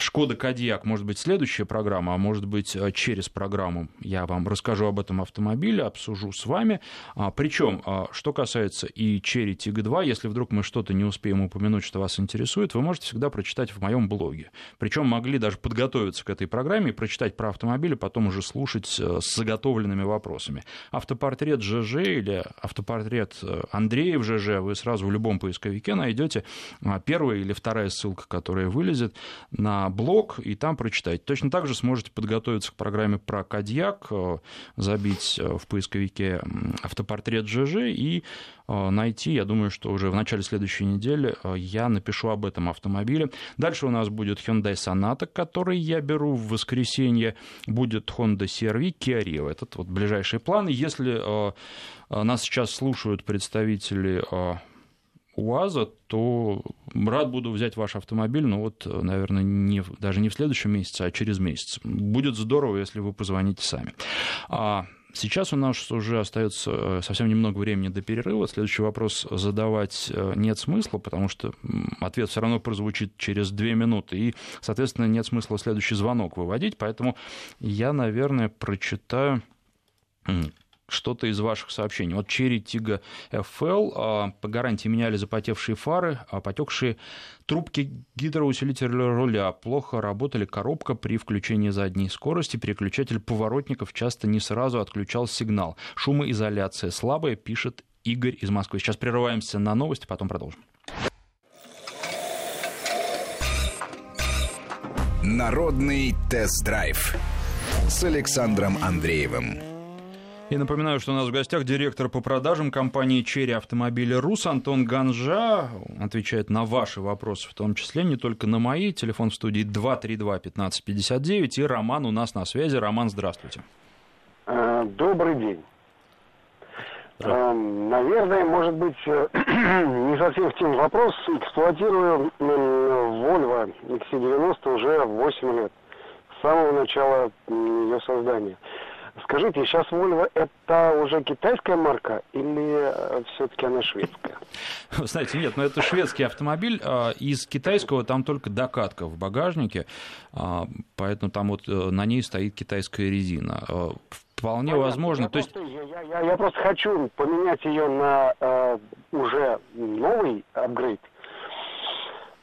Шкода Кадьяк, может быть, следующая программа, а может быть, э, через программу я вам расскажу об этом автомобиле, обсужу с вами. А, Причем, а, что касается и Cherry Tiggo 2, если вдруг мы что-то не успеем упомянуть, что вас интересует, вы можете всегда прочитать в моем блоге. Причем могли даже подготовиться к этой программе и прочитать про автомобиль, потом уже слушать э, с заготовленными вопросами. Автопортрет ЖЖ или автопортрет э, Андреев ЖЖ вы сразу в любом поисковике найдете а, первая или вторая ссылка, которая вылезет на блог и там прочитать. Точно так же сможете подготовиться к программе про Кадьяк, э, забить э, в поисковике автопортрет ЖЖ и э, найти, я думаю, что уже в начале следующей недели я напишу об этом автомобиле. Дальше у нас будет Hyundai Sonata, который я беру в воскресенье, будет Honda CR-V, Kia Rio. Это вот ближайшие планы. Если нас сейчас слушают представители УАЗа, то рад буду взять ваш автомобиль, но вот, наверное, не, даже не в следующем месяце, а через месяц. Будет здорово, если вы позвоните сами. А, Сейчас у нас уже остается э, совсем немного времени до перерыва. Следующий вопрос задавать э, нет смысла, потому что ответ все равно прозвучит через две минуты. И, соответственно, нет смысла следующий звонок выводить. Поэтому я, наверное, прочитаю что-то из ваших сообщений. Вот Черри Тига FL а, по гарантии меняли запотевшие фары, а потекшие трубки гидроусилителя руля. Плохо работали коробка при включении задней скорости. Переключатель поворотников часто не сразу отключал сигнал. Шумоизоляция слабая, пишет Игорь из Москвы. Сейчас прерываемся на новости, потом продолжим. Народный тест-драйв с Александром Андреевым. И напоминаю, что у нас в гостях директор по продажам компании «Черри Автомобили Рус» Антон Ганжа. Отвечает на ваши вопросы, в том числе не только на мои. Телефон в студии 232-1559. И Роман у нас на связи. Роман, здравствуйте. Э, добрый день. Да. Э, наверное, может быть, э, не совсем в тем вопрос. Эксплуатирую Volvo XC90 уже 8 лет. С самого начала ее создания. Скажите, сейчас Volvo это уже китайская марка или э, все-таки она шведская? Знаете, нет, но это шведский автомобиль. А, из китайского там только докатка в багажнике, а, поэтому там вот э, на ней стоит китайская резина. Вполне Понятно. возможно. Я, То просто, есть... я, я, я просто хочу поменять ее на э, уже новый апгрейд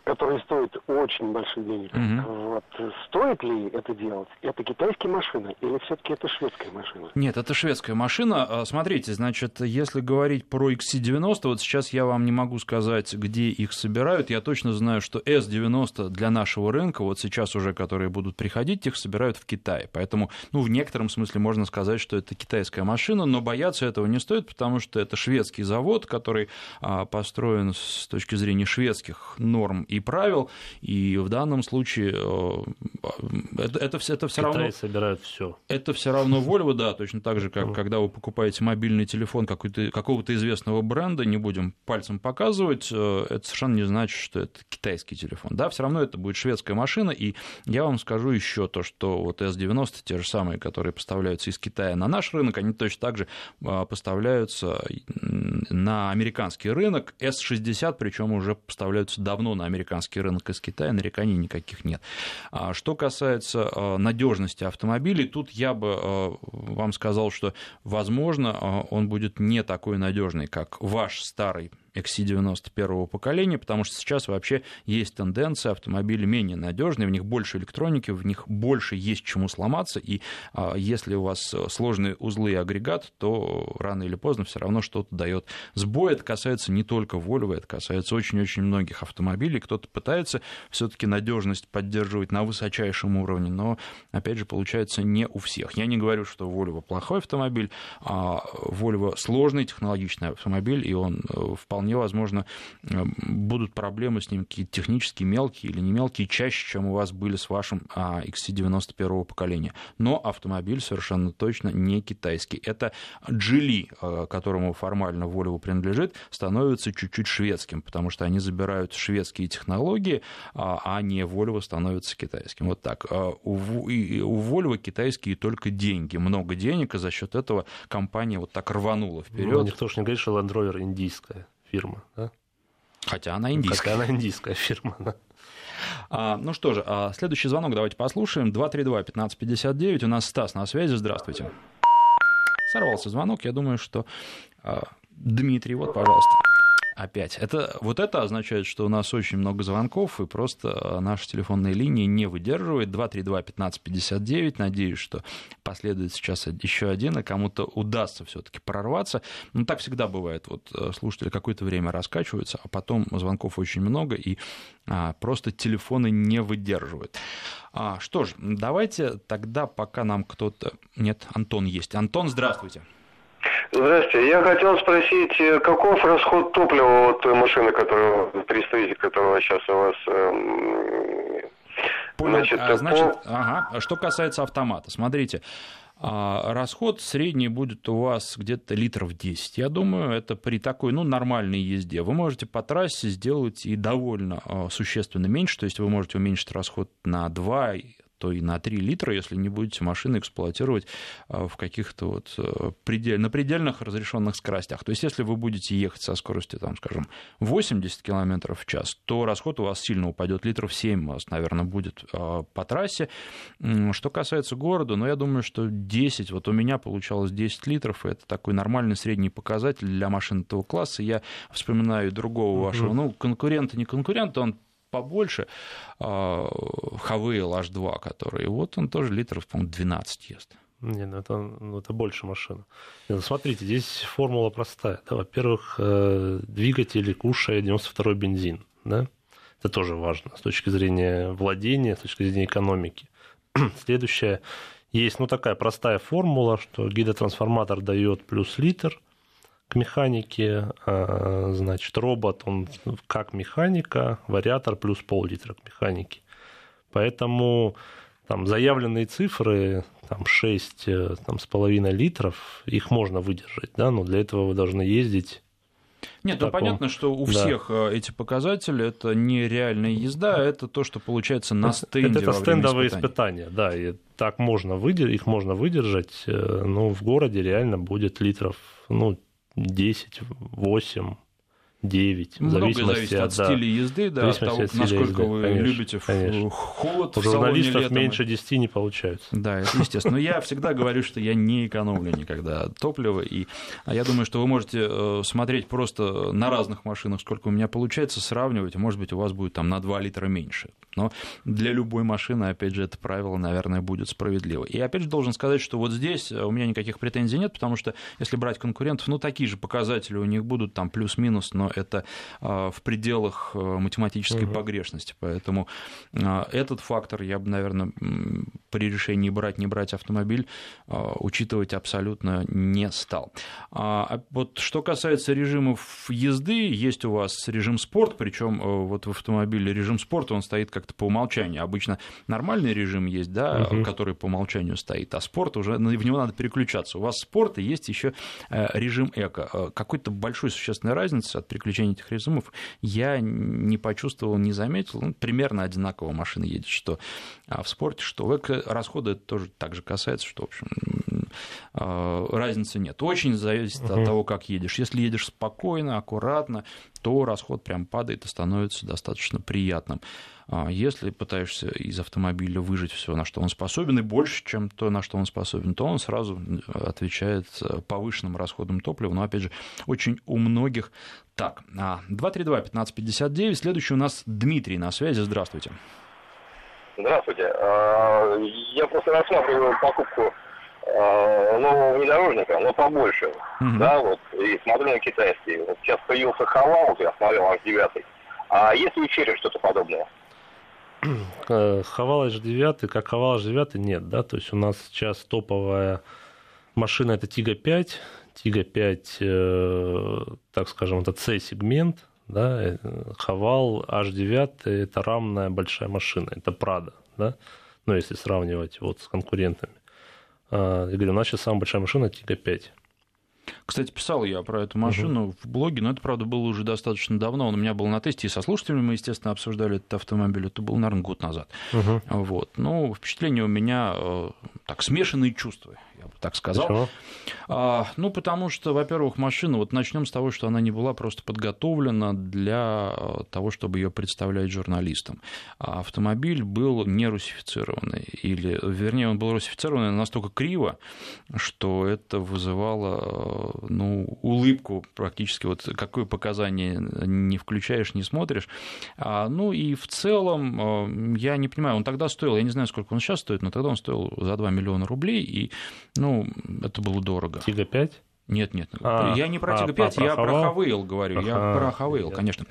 который стоит очень больших денег. Угу. Вот. Стоит ли это делать? Это китайская машина или все-таки это шведская машина? Нет, это шведская машина. А, смотрите, значит, если говорить про XC90, вот сейчас я вам не могу сказать, где их собирают. Я точно знаю, что S90 для нашего рынка, вот сейчас уже, которые будут приходить, их собирают в Китае. Поэтому, ну, в некотором смысле можно сказать, что это китайская машина, но бояться этого не стоит, потому что это шведский завод, который а, построен с точки зрения шведских норм и и правил, и в данном случае э, это, это, все, это все равно... собирают все. Это все равно Volvo, да, точно так же, как когда вы покупаете мобильный телефон какого-то известного бренда, не будем пальцем показывать, э, это совершенно не значит, что это китайский телефон. Да, все равно это будет шведская машина, и я вам скажу еще то, что вот S90, те же самые, которые поставляются из Китая на наш рынок, они точно так же э, поставляются на американский рынок. S60, причем уже поставляются давно на американский американский рынок из Китая, нареканий никаких нет. А что касается а, надежности автомобилей, тут я бы а, вам сказал, что, возможно, он будет не такой надежный, как ваш старый XC90 первого поколения, потому что сейчас вообще есть тенденция, автомобили менее надежные, в них больше электроники, в них больше есть чему сломаться, и а, если у вас сложные узлы и агрегат, то рано или поздно все равно что-то дает сбой. Это касается не только Volvo, это касается очень-очень многих автомобилей. Кто-то пытается все-таки надежность поддерживать на высочайшем уровне, но, опять же, получается не у всех. Я не говорю, что Volvo плохой автомобиль, а Volvo сложный технологичный автомобиль, и он э, вполне вполне возможно, э, будут проблемы с ним какие-то технические, мелкие или не мелкие, чаще, чем у вас были с вашим XC90 первого поколения. Но автомобиль совершенно точно не китайский. Это Geely, э, которому формально Volvo принадлежит, становится чуть-чуть шведским, потому что они забирают шведские технологии, а, а не Volvo становится китайским. Вот так. А у, у Volvo китайские только деньги, много денег, и за счет этого компания вот так рванула вперед. Ну, никто же не говорит, что Land Rover индийская фирма. Да? Хотя она индийская. Хотя она индийская фирма, да. А, ну что же, а следующий звонок давайте послушаем. 232-1559. У нас Стас на связи. Здравствуйте. Сорвался звонок. Я думаю, что а, Дмитрий, вот, пожалуйста опять. Это, вот это означает, что у нас очень много звонков, и просто э, наша телефонная линия не выдерживает. 232-1559. Надеюсь, что последует сейчас еще один, и кому-то удастся все-таки прорваться. Ну, так всегда бывает. Вот э, слушатели какое-то время раскачиваются, а потом звонков очень много, и а, просто телефоны не выдерживают. А, что ж, давайте тогда, пока нам кто-то... Нет, Антон есть. Антон, здравствуйте. Здравствуйте. Я хотел спросить, э, каков расход топлива от машины, которую представитель, которого сейчас у вас эм, Понял. Значит, а, значит по... ага. что касается автомата, смотрите, а, расход средний будет у вас где-то литров 10. Я думаю, это при такой, ну, нормальной езде. Вы можете по трассе сделать и довольно а, существенно меньше, то есть вы можете уменьшить расход на 2 то и на 3 литра, если не будете машины эксплуатировать в каких-то вот предель, на предельных разрешенных скоростях. То есть, если вы будете ехать со скоростью, там, скажем, 80 км в час, то расход у вас сильно упадет, литров 7 у вас, наверное, будет по трассе. Что касается города, ну, я думаю, что 10, вот у меня получалось 10 литров, это такой нормальный средний показатель для машин этого класса. Я вспоминаю другого вашего, ну, конкурента, не конкурента, он побольше, Хавейл H2, который, вот он тоже литров, по-моему, 12 ест. Не, ну это, ну это больше машина. Ну, смотрите, здесь формула простая. Да, во-первых, э, двигатель кушает 92-й бензин. Да? Это тоже важно с точки зрения владения, с точки зрения экономики. Следующее, есть ну, такая простая формула, что гидротрансформатор дает плюс литр к механике, а, значит, робот, он как механика, вариатор плюс пол-литра к механике. Поэтому там заявленные цифры, там 6 э, там, с половиной литров, их можно выдержать, да, но для этого вы должны ездить нет, ну понятно, что у да. всех э, эти показатели это не реальная езда, а это то, что получается на стенде. Это, это стендовые испытания. испытания, да, и так можно выдержать, их можно выдержать, э, но в городе реально будет литров, ну, 10, 8, 9. Много зависимости зависит от, от стиля езды, да, от того, от насколько езды, вы конечно, любите конечно. холод. У журналистов летом. меньше 10 не получается. Да, это естественно. Но я всегда говорю, что я не экономлю никогда топливо. И а я думаю, что вы можете э, смотреть просто на разных машинах, сколько у меня получается, сравнивать, может быть, у вас будет там на 2 литра меньше. Но для любой машины, опять же, это правило, наверное, будет справедливо. И опять же должен сказать, что вот здесь у меня никаких претензий нет, потому что если брать конкурентов, ну, такие же показатели у них будут, там плюс-минус, но это а, в пределах э, математической угу. погрешности. Поэтому а, этот фактор я бы, наверное, при решении брать, не брать автомобиль, а, учитывать абсолютно не стал. Вот что касается режимов езды, есть у вас режим спорт, причем э, вот в автомобиле режим спорта, он стоит как-то по умолчанию. Обычно нормальный режим есть, да, угу. который по умолчанию стоит, а спорт уже в него надо переключаться. У вас спорт и есть еще э, режим эко. Какой-то большой существенной разницы от переключения этих режимов я не почувствовал, не заметил. Ну, примерно одинаково машина едет, что а, в спорте, что в эко-расходы это тоже так же касается, что, в общем, а, разницы нет. Очень зависит угу. от того, как едешь. Если едешь спокойно, аккуратно, то расход прям падает и становится достаточно приятным. А если пытаешься из автомобиля выжить все, на что он способен, и больше, чем то, на что он способен, то он сразу отвечает повышенным расходом топлива. Но, опять же, очень у многих так. 232-1559. А, Следующий у нас Дмитрий на связи. Здравствуйте. Здравствуйте. А, я просто рассматриваю покупку нового внедорожника, но побольше, mm да, вот, и смотрю на китайский. Вот сейчас появился Хавал, я смотрел, H9. А есть ли в что-то подобное? Хавал H9, как Хавал H9 нет, да, то есть у нас сейчас топовая машина это Тига 5, Тига 5, э, так скажем, это C-сегмент, да, э, Хавал H9 это рамная большая машина, это Прада, да, ну, если сравнивать вот с конкурентами. А, я говорю, у нас сейчас самая большая машина Тига 5. Кстати, писал я про эту машину угу. в блоге, но это, правда, было уже достаточно давно. Он у меня был на тесте, и со слушателями мы, естественно, обсуждали этот автомобиль. Это был, наверное, год назад. Угу. Вот. Ну, впечатление у меня э, так, смешанные чувства я бы так сказал. А, ну, потому что, во-первых, машина, вот начнем с того, что она не была просто подготовлена для э, того, чтобы ее представлять журналистам. А автомобиль был не русифицированный, или, вернее, он был русифицированный настолько криво, что это вызывало э, ну, улыбку практически, вот какое показание не включаешь, не смотришь. А, ну и в целом, э, я не понимаю, он тогда стоил, я не знаю, сколько он сейчас стоит, но тогда он стоил за 2 миллиона рублей, и ну, это было дорого. Тига 5? Нет, нет. А, я не про а, Тига 5, я про Хавейл говорю. Я про Хавейл, конечно.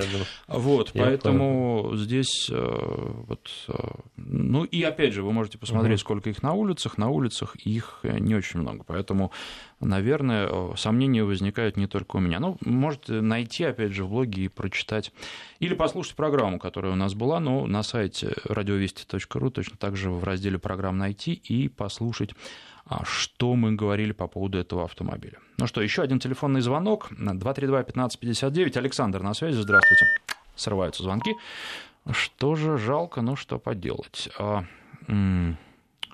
Вот, я поэтому понял. здесь э, вот. Э, ну и опять же, вы можете посмотреть, угу. сколько их на улицах. На улицах их не очень много. Поэтому, наверное, э, сомнения возникают не только у меня. Ну, можете найти, опять же, в блоге и прочитать. Или послушать программу, которая у нас была, но на сайте радиовести.ру точно так же в разделе программ найти и послушать а что мы говорили по поводу этого автомобиля. Ну что, еще один телефонный звонок. 232-1559. Александр на связи. Здравствуйте. Срываются звонки. Что же жалко, ну что поделать. А,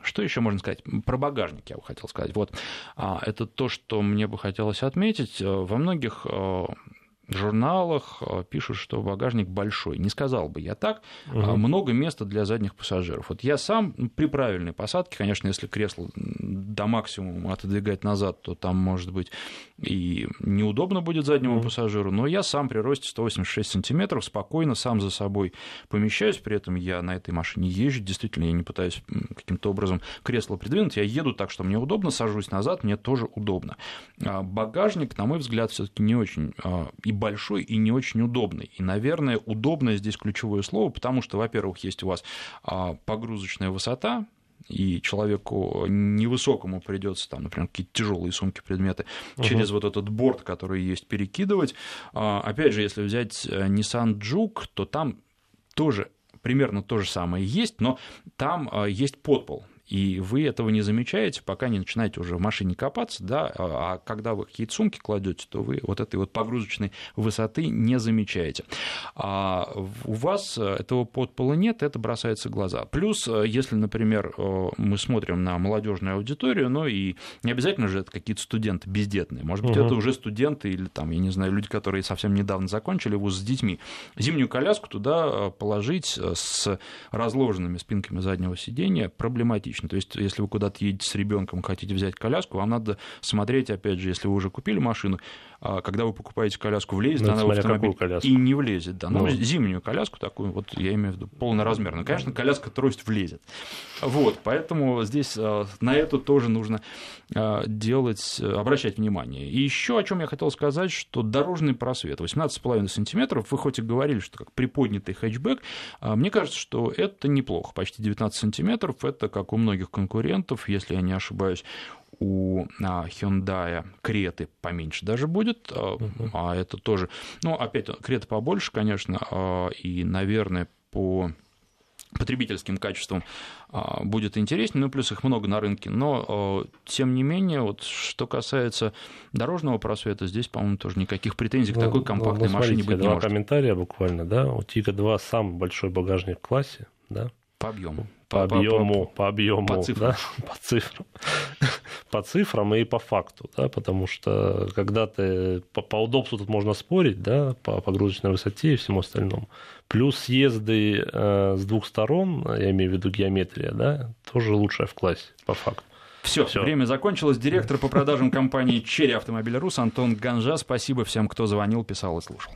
что еще можно сказать? Про багажник я бы хотел сказать. Вот а, это то, что мне бы хотелось отметить. Во многих журналах э, пишут, что багажник большой. Не сказал бы я так. Угу. Много места для задних пассажиров. Вот я сам при правильной посадке, конечно, если кресло до максимума отодвигать назад, то там, может быть, и неудобно будет заднему угу. пассажиру, но я сам при росте 186 сантиметров спокойно сам за собой помещаюсь, при этом я на этой машине езжу, действительно, я не пытаюсь каким-то образом кресло придвинуть, я еду так, что мне удобно, сажусь назад, мне тоже удобно. А багажник, на мой взгляд, все таки не очень и большой, и не очень удобный. И, наверное, удобное здесь ключевое слово, потому что, во-первых, есть у вас а, погрузочная высота, и человеку невысокому придется там, например, какие-то тяжелые сумки, предметы угу. через вот этот борт, который есть, перекидывать. А, опять же, если взять э, Nissan Juke, то там тоже примерно то же самое есть, но там а, есть подпол и вы этого не замечаете, пока не начинаете уже в машине копаться, да, а, а когда вы какие-то сумки кладете, то вы вот этой вот погрузочной высоты не замечаете. А у вас этого подпола нет, это бросается в глаза. Плюс, если, например, мы смотрим на молодежную аудиторию, ну и не обязательно же это какие-то студенты бездетные, может быть, угу. это уже студенты или там, я не знаю, люди, которые совсем недавно закончили вуз с детьми. Зимнюю коляску туда положить с разложенными спинками заднего сидения проблематично логично. То есть, если вы куда-то едете с ребенком, хотите взять коляску, вам надо смотреть, опять же, если вы уже купили машину, а когда вы покупаете коляску, влезет ну, она в автомобиль и не влезет. Да. Ну, ну, зимнюю коляску такую, вот я имею в виду полноразмерную. Конечно, коляска трость влезет. Вот, поэтому здесь а, на это тоже нужно а, делать, обращать внимание. И еще о чем я хотел сказать, что дорожный просвет 18,5 сантиметров, вы хоть и говорили, что как приподнятый хэтчбэк, мне кажется, что это неплохо. Почти 19 сантиметров, это как у многих конкурентов, если я не ошибаюсь, у а, Hyundai Креты поменьше даже будет, uh-huh. а это тоже, ну, опять, Крета побольше, конечно, а, и, наверное, по потребительским качествам будет интереснее, ну, плюс их много на рынке, но, тем не менее, вот, что касается дорожного просвета, здесь, по-моему, тоже никаких претензий ну, к такой ну, компактной ну, машине быть не два может. комментария буквально, да, у Тига 2 самый большой багажник в классе, да? По объему. По, по объему, по, по объему, по цифрам. Да? по цифрам по цифрам и по факту, да, потому что когда ты по, по удобству тут можно спорить, да, по погрузочной высоте и всему остальному. Плюс съезды э, с двух сторон, я имею в виду геометрия, да, тоже лучшая в классе по факту. Все, Все, время закончилось. Директор по продажам компании «Черри Автомобиль Рус» Антон Ганжа. Спасибо всем, кто звонил, писал и слушал.